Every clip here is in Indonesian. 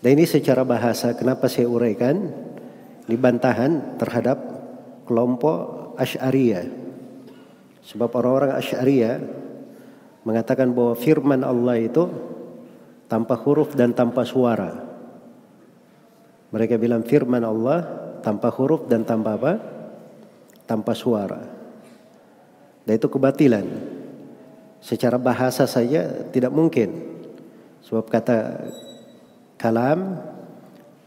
Dan ini secara bahasa kenapa saya uraikan di bantahan terhadap kelompok Asy'ariyah. Sebab orang-orang Asy'ariyah mengatakan bahwa firman Allah itu tanpa huruf dan tanpa suara. Mereka bilang firman Allah tanpa huruf dan tanpa apa? Tanpa suara. Dan itu kebatilan. Secara bahasa saja tidak mungkin. Sebab kata kalam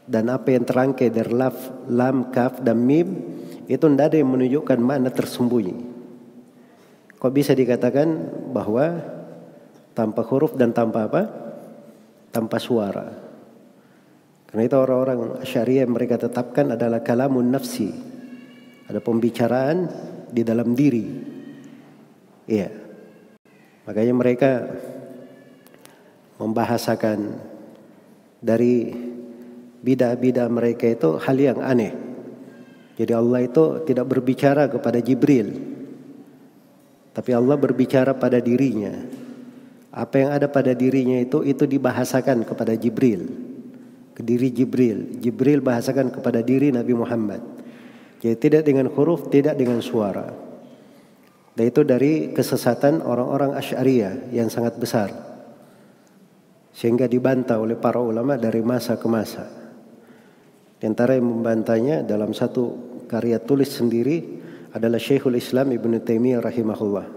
dan apa yang terangkai dari laf, lam, kaf dan mim itu tidak ada yang menunjukkan makna tersembunyi. Kok bisa dikatakan bahwa tanpa huruf dan tanpa apa? Tanpa suara. Karena itu orang-orang syariah mereka tetapkan adalah kalamun nafsi. Ada pembicaraan di dalam diri. Iya. Makanya mereka membahasakan dari bidah-bidah mereka itu hal yang aneh. Jadi Allah itu tidak berbicara kepada Jibril. Tapi Allah berbicara pada dirinya. Apa yang ada pada dirinya itu itu dibahasakan kepada Jibril. Ke diri Jibril. Jibril bahasakan kepada diri Nabi Muhammad. Jadi tidak dengan huruf, tidak dengan suara. Dan itu dari kesesatan orang-orang Asy'ariyah yang sangat besar sehingga dibantah oleh para ulama dari masa ke masa. Di antara yang membantahnya dalam satu karya tulis sendiri adalah Syekhul Islam Ibn Taimiyah rahimahullah.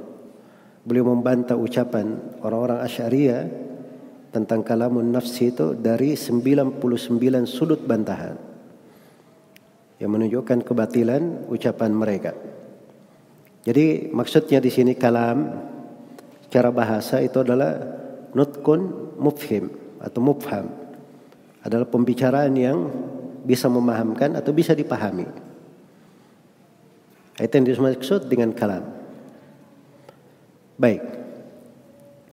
Beliau membantah ucapan orang-orang Asy'ariyah tentang kalamun nafsi itu dari 99 sudut bantahan yang menunjukkan kebatilan ucapan mereka. Jadi maksudnya di sini kalam secara bahasa itu adalah nutkun mufhim atau mufham adalah pembicaraan yang bisa memahamkan atau bisa dipahami. Itu yang dimaksud dengan kalam. Baik.